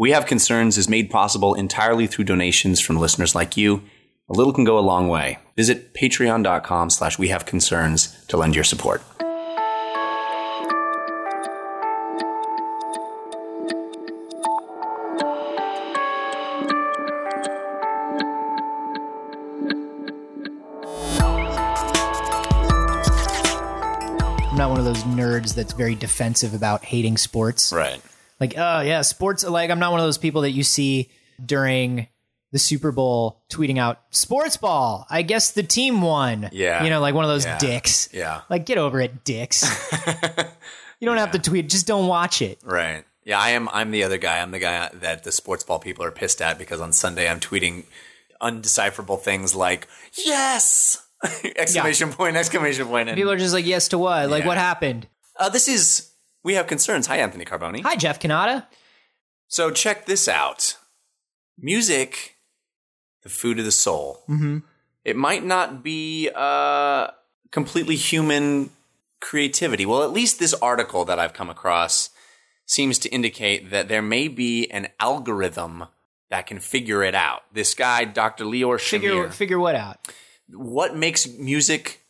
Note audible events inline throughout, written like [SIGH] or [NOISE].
We Have Concerns is made possible entirely through donations from listeners like you. A little can go a long way. Visit patreon.com slash we have concerns to lend your support. I'm not one of those nerds that's very defensive about hating sports. Right. Like, oh yeah, sports. Like, I'm not one of those people that you see during the Super Bowl tweeting out sports ball. I guess the team won. Yeah. you know, like one of those Yeah. dicks. Yeah. Like, get over it, dicks. [LAUGHS] you don't have to tweet. Just don't watch it. Right. Yeah, I am. I'm the other guy. I'm the guy that the sports ball people are pissed at because on Sunday I'm tweeting undecipherable things like "yes!" [LAUGHS] exclamation point! Exclamation point! And, People are just like, yes to what? Like, Yeah. what happened? uh, this is we have concerns. Hi, Anthony Carboni. Hi, Jeff Cannata. So check this out. Music, the food of the soul. Mm-hmm. It might not be uh, completely human creativity. Well, at least this article that I've come across seems to indicate that there may be an algorithm that can figure it out. This guy, Dr. Lior Figure figure what out? what makes music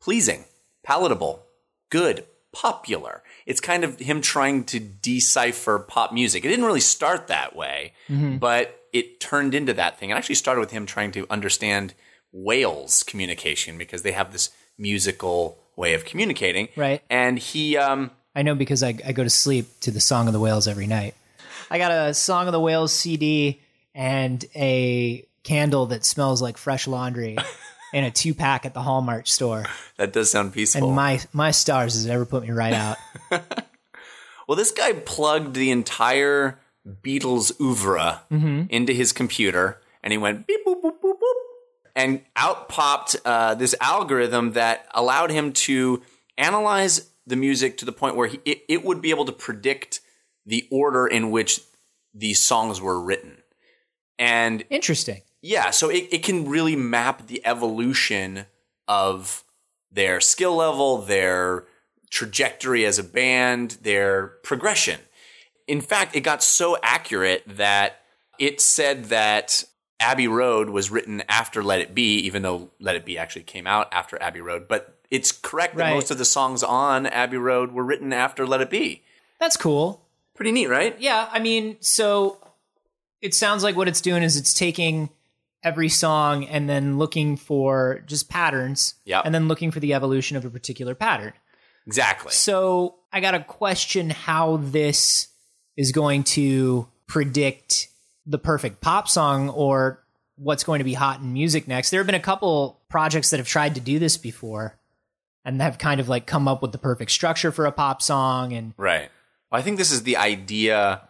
pleasing, palatable, good, popular. It's kind of him trying to decipher pop music. It didn't really start that way, but it turned into that thing. It actually started with him trying to understand whales communication because they have this musical way of communicating. Right. And he um I know because I, I go to sleep to the Song of the Whales every night. I got a Song of the Whales CD and a candle that smells like fresh laundry [LAUGHS] in a two pack at the Hallmark store. that does sound peaceful. And my my stars has ever put me right out. [LAUGHS] Well, this guy plugged the entire Beatles oeuvre into his computer, and he went beep boop boop boop boop, and out popped uh, this algorithm that allowed him to analyze the music to the point where he, it, it would be able to predict the order in which these songs were written. And Interesting. Yeah, so it, it can really map the evolution of their skill level, their trajectory as a band, their progression. In fact, it got so accurate that it said that Abbey Road was written after Let It Be, even though Let It Be actually came out after Abbey Road. But it's correct that Right. most of the songs on Abbey Road were written after Let It Be. That's cool. Pretty neat, right? Yeah, I mean, so it sounds like what it's doing is it's taking every song and then looking for just patterns Yep. and then looking for the evolution of a particular pattern. Exactly. So I got to question how this is going to predict the perfect pop song or what's going to be hot in music next. There have been a couple projects that have tried to do this before and have kind of like come up with the perfect structure for a pop song and Right. Well, I think this is the idea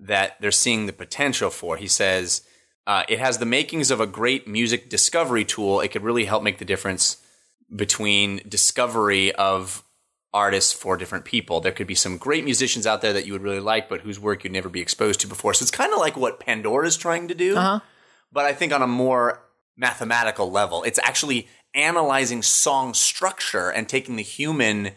that they're seeing the potential for. He says uh, it has the makings of a great music discovery tool. It could really help make the difference between discovery of artists for different people. There could be some great musicians out there that you would really like, but whose work you'd never be exposed to before. So it's kind of like what Pandora is trying to do, Uh-huh. but I think on a more mathematical level. It's actually analyzing song structure and taking the human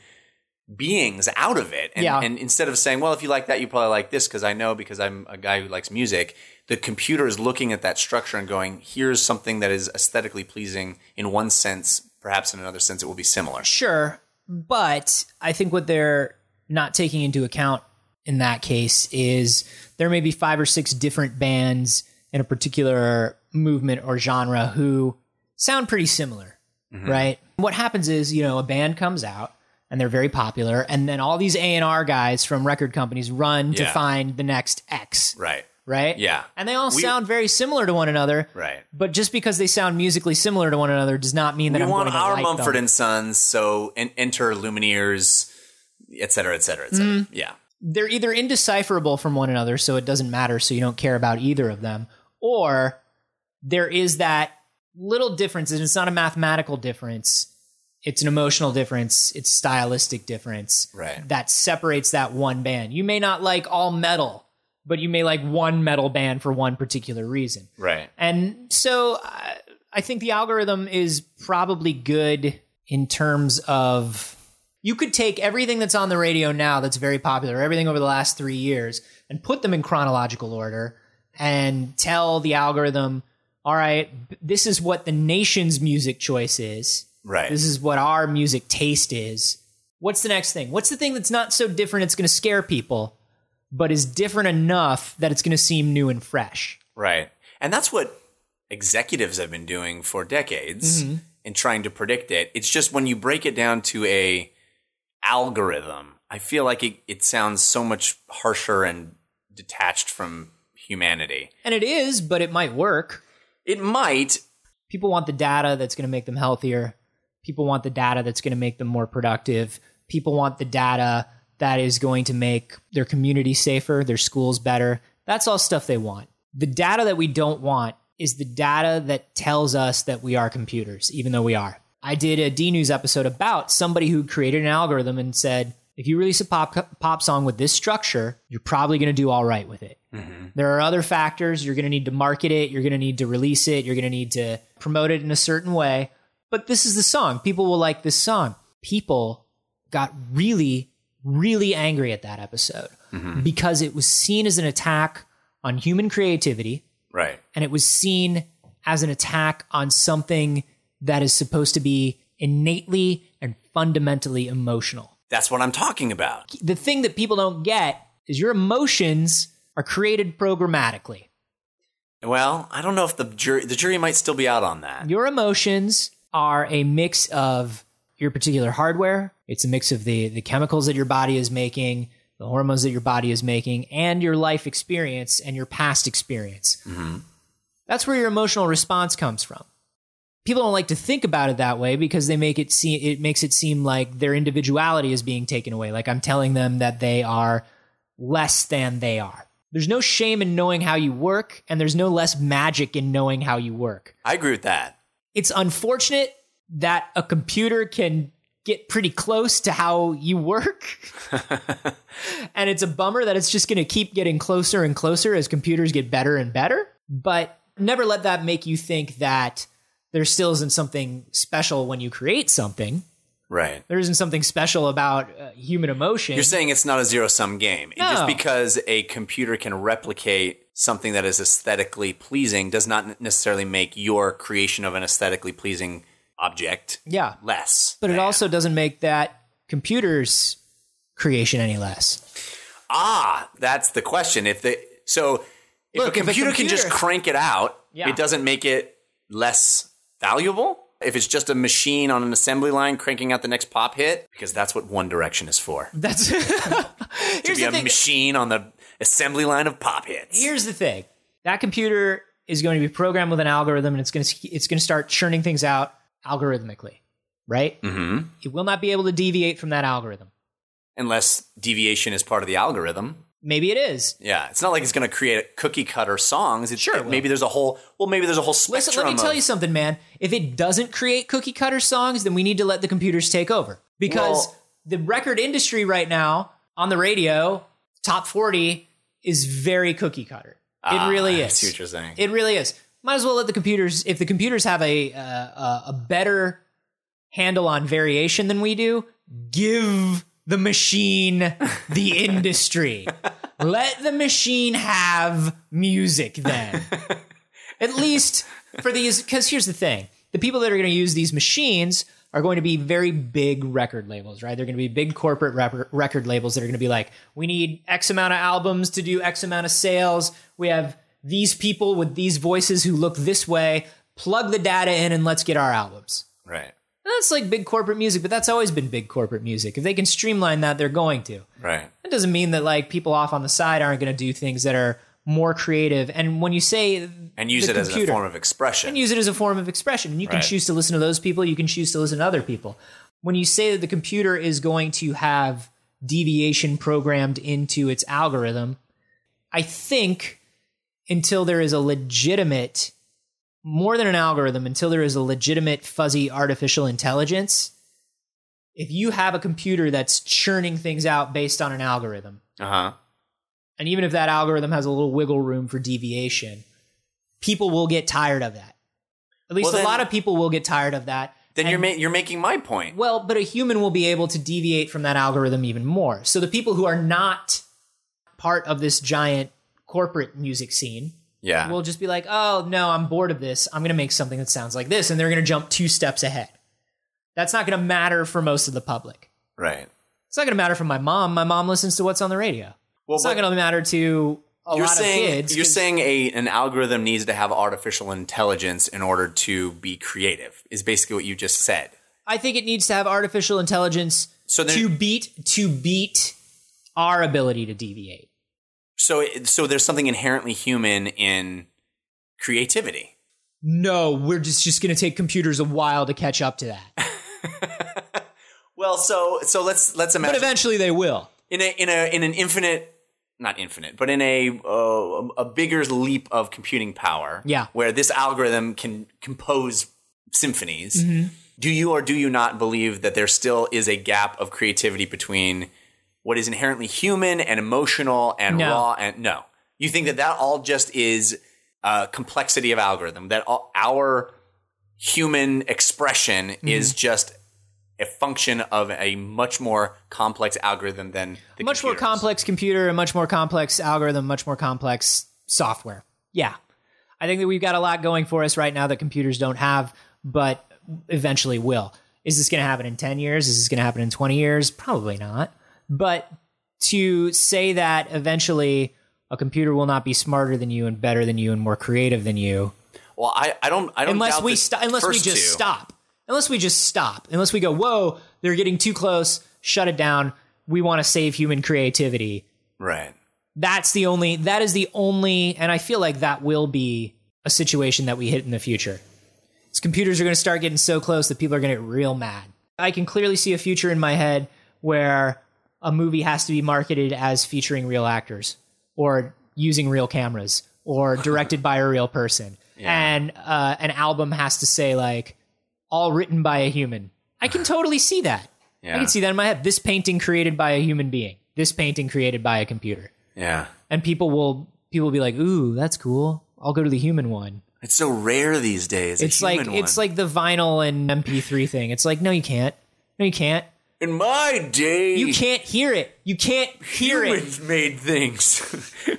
beings out of it. And, Yeah. and instead of saying, well, if you like that, you probably like this because I know because I'm a guy who likes music, the computer is looking at that structure and going, here's something that is aesthetically pleasing in one sense, perhaps in another sense it will be similar. Sure, but I think what they're not taking into account in that case is there may be five or six different bands in a particular movement or genre who sound pretty similar, mm-hmm. right? What happens is, you know, a band comes out and they're very popular and then all these A&R guys from record companies run to Yeah. find the next X, Right. right? Yeah. And they all We- sound very similar to one another. Right. But just because they sound musically similar to one another does not mean that We I'm want going to our like Mumford them. and Sons, so en- enter Lumineers, et cetera, et cetera, et cetera. Mm-hmm. Yeah. they're either indecipherable from one another, so it doesn't matter, so you don't care about either of them, or there is that little difference, and it's not a mathematical difference. It's an emotional difference. It's stylistic difference Right. that separates that one band. You may not like all metal, but you may like one metal band for one particular reason. Right. And so I, I think the algorithm is probably good in terms of You could take everything that's on the radio now that's very popular, everything over the last three years, and put them in chronological order and tell the algorithm, all right, this is what the nation's music choice is. Right. This is what our music taste is. What's the next thing? What's the thing that's not so different it's going to scare people, but is different enough that it's going to seem new and fresh? Right. And that's what executives have been doing for decades mm-hmm. in trying to predict it. It's just when you break it down to a algorithm, I feel like it, it sounds so much harsher and detached from humanity. And it is, but it might work. It might, People want the data that's going to make them healthier. People want the data that's going to make them more productive. People want the data that is going to make their community safer, their schools better. That's all stuff they want. The data that we don't want is the data that tells us that we are computers, even though we are. I did a D News episode about somebody who created an algorithm and said, if you release a pop pop song with this structure, you're probably going to do all right with it. Mm-hmm. There are other factors. You're going to need to market it. You're going to need to release it. You're going to need to promote it in a certain way. But this is the song. People will like this song. People got really, really angry at that episode mm-hmm. because it was seen as an attack on human creativity right. and it was seen as an attack on something that is supposed to be innately and fundamentally emotional. That's what I'm talking about. The thing that people don't get is your emotions are created programmatically. Well, I don't know if the jury the jury might still be out on that. Your emotions are a mix of your particular hardware. It's a mix of the the chemicals that your body is making, the hormones that your body is making, and your life experience and your past experience. Mm-hmm. That's where your emotional response comes from. People don't like to think about it that way because they make it seem it makes it seem like their individuality is being taken away. Like I'm telling them that they are less than they are. There's no shame in knowing how you work, and there's no less magic in knowing how you work I agree with that. It's unfortunate that a computer can get pretty close to how you work. [LAUGHS] and it's a bummer that it's just going to keep getting closer and closer as computers get better and better. But never let that make you think that there still isn't something special when you create something. Right. There isn't something special about uh, human emotion. You're saying it's not a zero sum game. No. Just because a computer can replicate something that is aesthetically pleasing does not necessarily make your creation of an aesthetically pleasing object yeah. less. But it also doesn't make that computer's creation any less. Ah, that's the question. If the so if, Look, a if a computer can just crank it out, Yeah. it doesn't make it less valuable. If it's just a machine on an assembly line cranking out the next pop hit, because that's what One Direction is for. That's [LAUGHS] To be a machine on the assembly line of pop hits. Here's the thing: that computer is going to be programmed with an algorithm, and it's going to it's going to start churning things out algorithmically, right? Mm-hmm. It will not be able to deviate from that algorithm. Unless deviation is part of the algorithm. Maybe it is. Yeah, it's not like it's going to create cookie cutter songs. It's, Sure it maybe there's a whole. Well, maybe there's a whole spectrum. Listen, let me tell of- you something, man. If it doesn't create cookie cutter songs, then we need to let the computers take over because Well- the record industry right now on the radio, top forty, is very cookie cutter. Ah, it really is. what you're saying. It really is. Might as well let the computers. If the computers have a uh, a, a better handle on variation than we do, give the machine [LAUGHS] the industry. Let the machine have music then. [LAUGHS] At least for these, because here's the thing: the people that are going to use these machines are going to be very big record labels, right? They're going to be big corporate rep- record labels that are going to be like, we need X amount of albums to do X amount of sales. We have these people with these voices who look this way. Plug the data in and let's get our albums. right. That's like big corporate music, but that's always been big corporate music. If they can streamline that, they're going to. Right. That doesn't mean that like people off on the side aren't going to do things that are more creative. And when you say And use it as a form of expression. and use it as a form of expression. And you can Right. choose to listen to those people, you can choose to listen to other people. When you say that the computer is going to have deviation programmed into its algorithm, I think until there is a legitimate, more than an algorithm, until there is a legitimate fuzzy artificial intelligence, if you have a computer that's churning things out based on an algorithm, uh huh. and even if that algorithm has a little wiggle room for deviation, people will get tired of that. At least Well, a lot of people will get tired of that Then you're ma- you're making my point. Well, but a human will be able to deviate from that algorithm even more. So the people who are not part of this giant corporate music scene Yeah. will just be like, "Oh no, I'm bored of this. I'm going to make something that sounds like this," and they're going to jump two steps ahead. That's not going to matter for most of the public. right. It's not going to matter for my mom. My mom listens to what's on the radio. Well, It's not going to matter to a you're lot saying of kids. you're saying a an algorithm needs to have artificial intelligence in order to be creative. Is basically what you just said. I think it needs to have artificial intelligence So to beat to beat our ability to deviate. So it, so there's something inherently human in creativity. No, we're just just going to take computers a while to catch up to that. [LAUGHS] Well, so so let's let's imagine. but eventually they will. in a in a in an infinite not infinite but in a uh, a bigger leap of computing power Yeah. where this algorithm can compose symphonies Mm-hmm. do you or do you not believe that there still is a gap of creativity between what is inherently human and emotional and No. raw and no you think that that all just is uh, complexity of algorithm that all, our human expression Mm-hmm. is just a function of a much more complex algorithm than the much more complex computer, a much more complex algorithm, much more complex software. Yeah. I think that we've got a lot going for us right now that computers don't have, but eventually will. Is this going to happen in 10 years? Is this going to happen in 20 years? Probably not. But to say that eventually a computer will not be smarter than you and better than you and more creative than you Well, I, I don't I don't unless we stop unless we just two. stop unless we just stop. Unless we go whoa they're getting too close. Shut it down. We want to save human creativity. Right. that's the only that is the only and i feel like that will be a situation that we hit in the future. Is computers are going to start getting so close that people are going to get real mad. I can clearly see a future in my head where a movie has to be marketed as featuring real actors or using real cameras or [LAUGHS] directed by a real person. And uh, an album has to say like all written by a human i can totally see that i can see that in my head this painting created by a human being this painting created by a computer Yeah. and people will people will be like, "Ooh, that's cool. I'll go to the human one." It's so rare these days. a It's like it's like the vinyl and MP3 thing. It's like, no, you can't. No, you can't. in my day. You can't hear it. You can't hear it. Humans made things.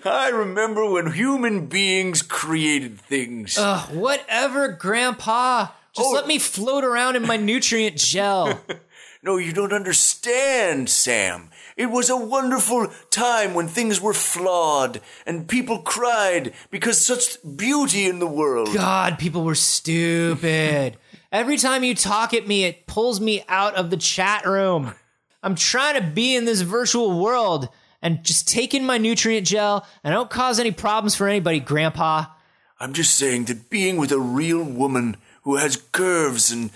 [LAUGHS] I remember when human beings created things. Ugh, whatever, Grandpa. Just Oh. let me float around in my nutrient gel. [LAUGHS] no, you don't understand, Sam. It was a wonderful time when things were flawed and people cried because such beauty in the world. God, people were stupid. Every time you talk at me, it pulls me out of the chat room. I'm trying to be in this virtual world and just take in my nutrient gel and I don't cause any problems for anybody, Grandpa. I'm just saying that being with a real woman who has curves and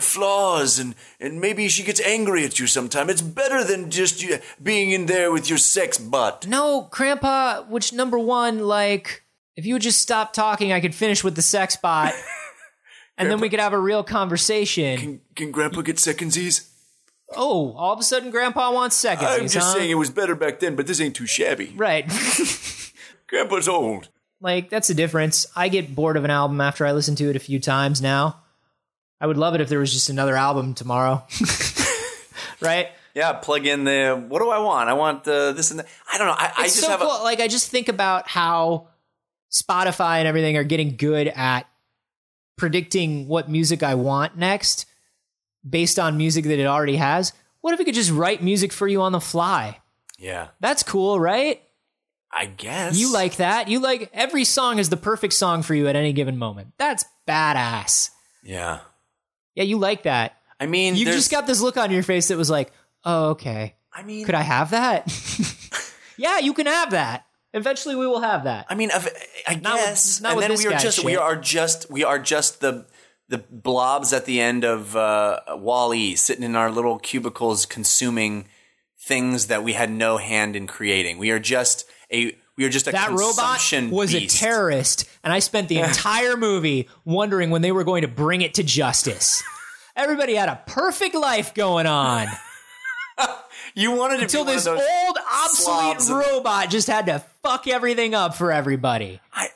flaws and, and maybe she gets angry at you sometime, it's better than just you being in there with your sex butt. No, Grandpa, which number one, like, if you would just stop talking, I could finish with the sex bot. [LAUGHS] and then we could have a real conversation. Can, can Grandpa get secondsies? oh, all of a sudden Grandpa wants seconds. I'm just saying it was better back then, but this ain't too shabby. Right. [LAUGHS] [LAUGHS] Grandpa's old. Like, that's the difference. I get bored of an album after I listen to it a few times now. I would love it if there was just another album tomorrow. [LAUGHS] right? Yeah, plug in the. What do I want? I want uh, this and that. I don't know. I, I just so have cool. a. like I just think about how Spotify and everything are getting good at predicting what music I want next based on music that it already has. What if it could just write music for you on the fly? Yeah, That's cool, right? I guess You like that? You like every song is the perfect song for you at any given moment. That's badass. Yeah, Yeah, you like that. I mean, You just got this look on your face that was like, "Oh, okay. I mean, Could I have that?" [LAUGHS] yeah, you can have that. Eventually we will have that. I mean, I I Not with- guess. not and with then this we are just we are just we are just the the blobs at the end of uh, Wall-E, sitting in our little cubicles, consuming things that we had no hand in creating. We are just a we are just a that robot was beast. a terrorist, and I spent the entire movie wondering when they were going to bring it to justice. Everybody had a perfect life going on [LAUGHS] You wanted to until this old obsolete slobs of- robot just had to fuck everything up for everybody. I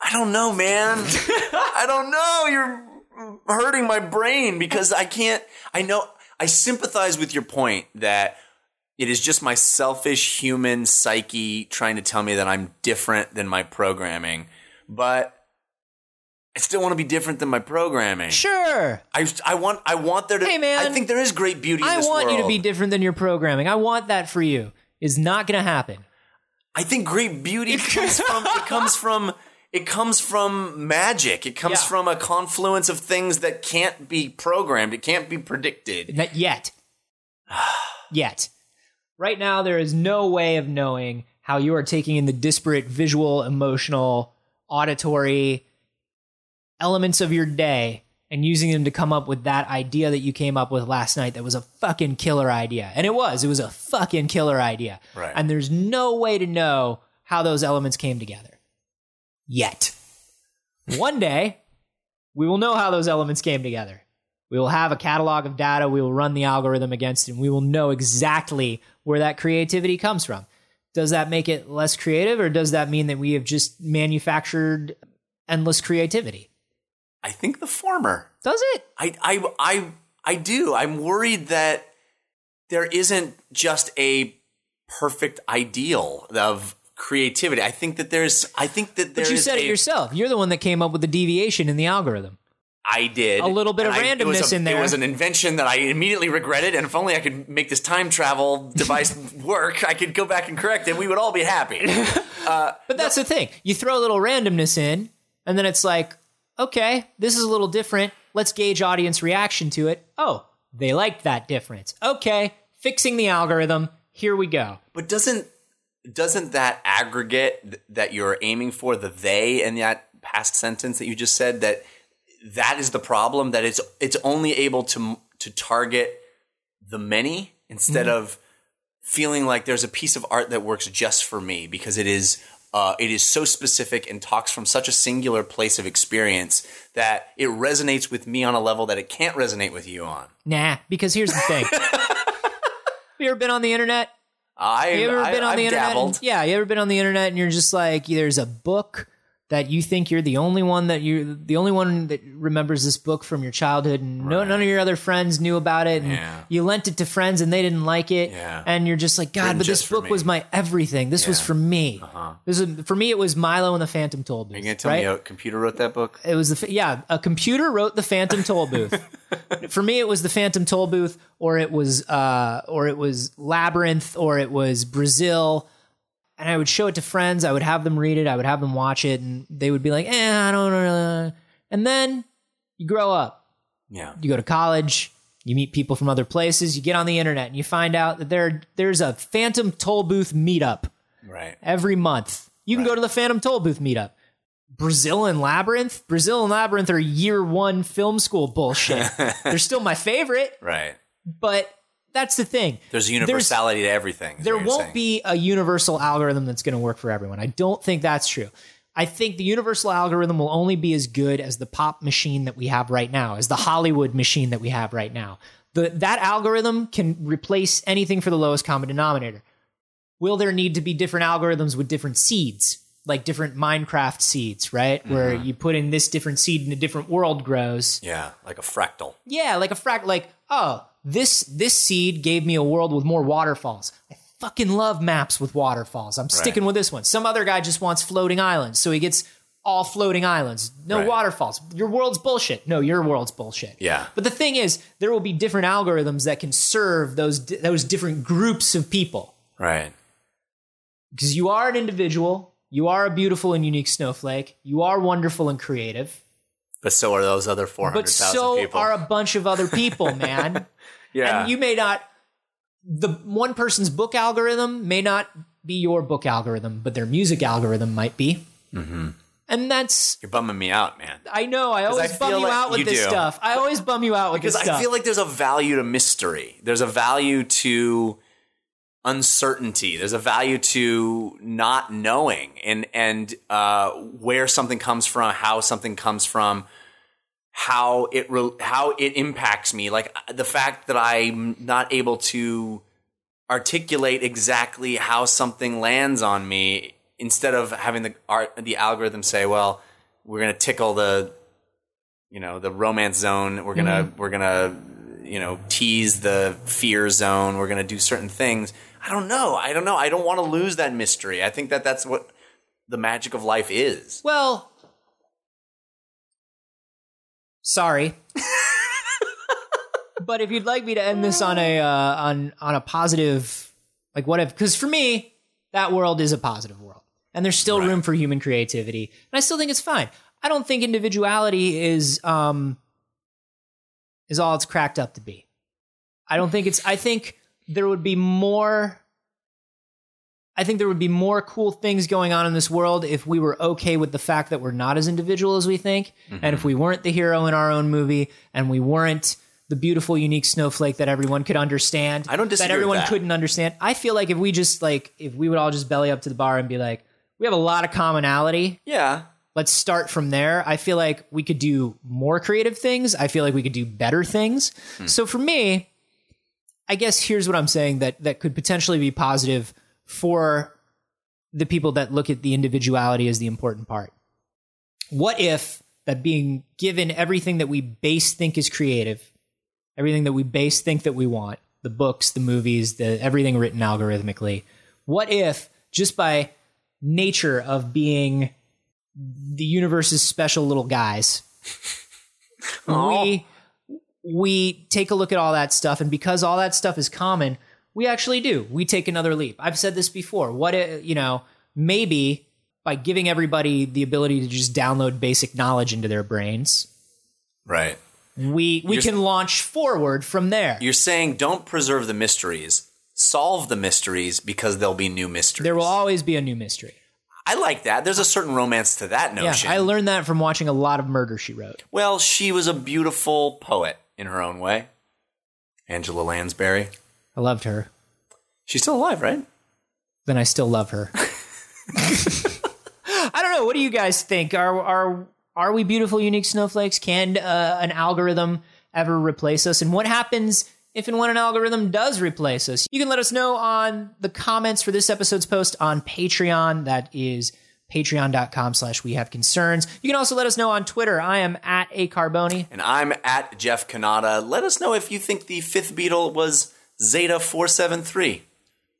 I don't know, man. [LAUGHS] I don't know. You're hurting my brain because I can't. I know I sympathize with your point that it is just my selfish human psyche trying to tell me that I'm different than my programming, but I still want to be different than my programming. Sure. I, I want I want there to. Hey, man. I think there is great beauty. in I this want you to be different than your programming. I want that for you. Is not going to happen. I think great beauty [LAUGHS] comes from it comes from it comes from magic. It comes Yeah. from a confluence of things that can't be programmed. It can't be predicted. Not yet. [SIGHS] yet. Right now, there is no way of knowing how you are taking in the disparate visual, emotional, auditory elements of your day and using them to come up with that idea that you came up with last night that was a fucking killer idea. And it was. It was a fucking killer idea. Right. And there's no way to know how those elements came together. Yet. One day, we will know how those elements came together. We will have a catalog of data. We will run the algorithm against it. And we will know exactly where that creativity comes from. Does that make it less creative, or does that mean that we have just manufactured endless creativity? I think the former. Does it? I I I I do. I'm worried that there isn't just a perfect ideal of creativity. I think that there's I think that But you said it a- yourself. You're the one that came up with the deviation in the algorithm. I did A little bit of I- randomness a- in there. It was an invention that I immediately regretted, and if only I could make this time travel device [LAUGHS] work, I could go back and correct it. We would all be happy. [LAUGHS] But that's the thing. You throw a little randomness in, and then it's like, okay, this is a little different. Let's gauge audience reaction to it. Oh, they liked that difference. Okay, fixing the algorithm. Here we go. But doesn't doesn't that aggregate th- that you're aiming for the they in that past sentence that you just said that that is the problem that it's it's only able to to target the many instead of feeling like there's a piece of art that works just for me because it is uh, it is so specific and talks from such a singular place of experience that it resonates with me on a level that it can't resonate with you on. Nah, because here's the thing. Have [LAUGHS] you ever been on the internet? I, You ever I, been on I've the internet? dabbled. and- yeah, you ever been on the internet and you're just like, there's a book that you think you're the only one that you the only one that remembers this book from your childhood and no none of your other friends knew about it and Yeah. you lent it to friends and they didn't like it Yeah. and you're just like god Written but this book was my everything this was for me Uh-huh. this was, for me it was Milo and the Phantom Toll Booth Are you gonna tell right? me a computer wrote that book? It was the yeah, a computer wrote the Phantom Toll Booth. [LAUGHS] For me, it was the Phantom Toll Booth, or it was uh, or it was Labyrinth, or it was Brazil. And I would show it to friends. I would have them read it. I would have them watch it, and they would be like, "Eh, I don't know." And then you grow up. Yeah. You go to college. You meet people from other places. You get on the internet, and you find out that there there's a Phantom Toll Booth meetup Right. every month. You can go to the Phantom Toll Booth meetup. Brazil and Labyrinth? Brazil and Labyrinth are year one film school bullshit. [LAUGHS] They're still my favorite, Right. but that's the thing. There's a universality to everything. There won't saying. be a universal algorithm that's going to work for everyone. I don't think that's true. I think the universal algorithm will only be as good as the pop machine that we have right now, as the Hollywood machine that we have right now. The, that algorithm can replace anything for the lowest common denominator. Will there need to be different algorithms with different seeds, like different Minecraft seeds, right? Where Mm-hmm. you put in this different seed and a different world grows. Yeah, like a fractal. Yeah, like a frac like, oh, this this seed gave me a world with more waterfalls. I fucking love maps with waterfalls. I'm sticking with this one. Some other guy just wants floating islands, so he gets all floating islands. No Right. waterfalls. Your world's bullshit. No, your world's bullshit. Yeah. But the thing is, there will be different algorithms that can serve those those different groups of people. Right. Because you are an individual, you are a beautiful and unique snowflake, you are wonderful and creative, But so are those other four but so people. are a bunch of other people, [LAUGHS] man. yeah. And you may not, the one person's book algorithm may not be your book algorithm, but their music algorithm might be. Mm-hmm. And that's, You're bumming me out, man. I know, I always I bum you like out with you this do. stuff. I always bum you out with Because this stuff. I feel like there's a value to mystery. There's a value to uncertainty. There's a value to not knowing and and uh, where something comes from, how something comes from, how it re- how it impacts me. Like the fact that I'm not able to articulate exactly how something lands on me instead of having the art the algorithm say, well, we're going to tickle the you know the romance zone. We're gonna we're gonna you know tease the fear zone. We're gonna do certain things. I don't know. I don't know. I don't want to lose that mystery. I think that that's what the magic of life is. Well, sorry. [LAUGHS] but if you'd like me to end this on a uh, on on a positive, like what if? Because for me, that world is a positive world, and there's still Right. room for human creativity, and I still think it's fine. I don't think individuality is um is all it's cracked up to be. I don't think it's. I think there would be more. I think there would be more cool things going on in this world if we were okay with the fact that we're not as individual as we think, and if mm-hmm. we weren't the hero in our own movie, and we weren't the beautiful, unique snowflake that everyone could understand. I don't disagree that everyone that. couldn't understand. I feel like if we just like if we would all just belly up to the bar and be like, we have a lot of commonality. Yeah. Let's start from there. I feel like we could do more creative things. I feel like we could do better things. Hmm. So for me, I guess here's what I'm saying that that could potentially be positive for the people that look at the individuality as the important part. What if that being given everything that we base think is creative, everything that we base think that we want, the books, the movies, the everything written algorithmically, what if just by nature of being the universe's special little guys, [LAUGHS] we we take a look at all that stuff, and because all that stuff is common, we actually do. We take another leap. I've said this before. What i- you know, maybe by giving everybody the ability to just download basic knowledge into their brains, Right. we we You're- can launch forward from there. You're saying don't preserve the mysteries. Solve the mysteries because there'll be new mysteries. There will always be a new mystery. I like that. There's a certain romance to that notion. Yeah. I learned that from watching a lot of Murder She Wrote. well, she was a beautiful poet in her own way. Angela Lansbury. I loved her. She's still alive, right? then I still love her. [LAUGHS] I don't know. What do you guys think? Are are are we beautiful, unique snowflakes? Can uh, an algorithm ever replace us? And what happens if and when an algorithm does replace us? You can let us know on the comments for this episode's post on Patreon. That is patreon.com slash we have concerns. You can also let us know on Twitter. I am at a carboni. And I'm at Jeff Cannata. Let us know if you think the fifth Beatle was Zeta 473.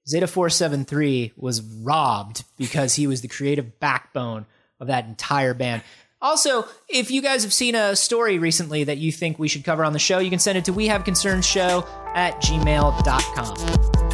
Zeta 473 was robbed because he was the creative backbone of that entire band. Also, if you guys have seen a story recently that you think we should cover on the show, you can send it to we have concerns show at gmail.com.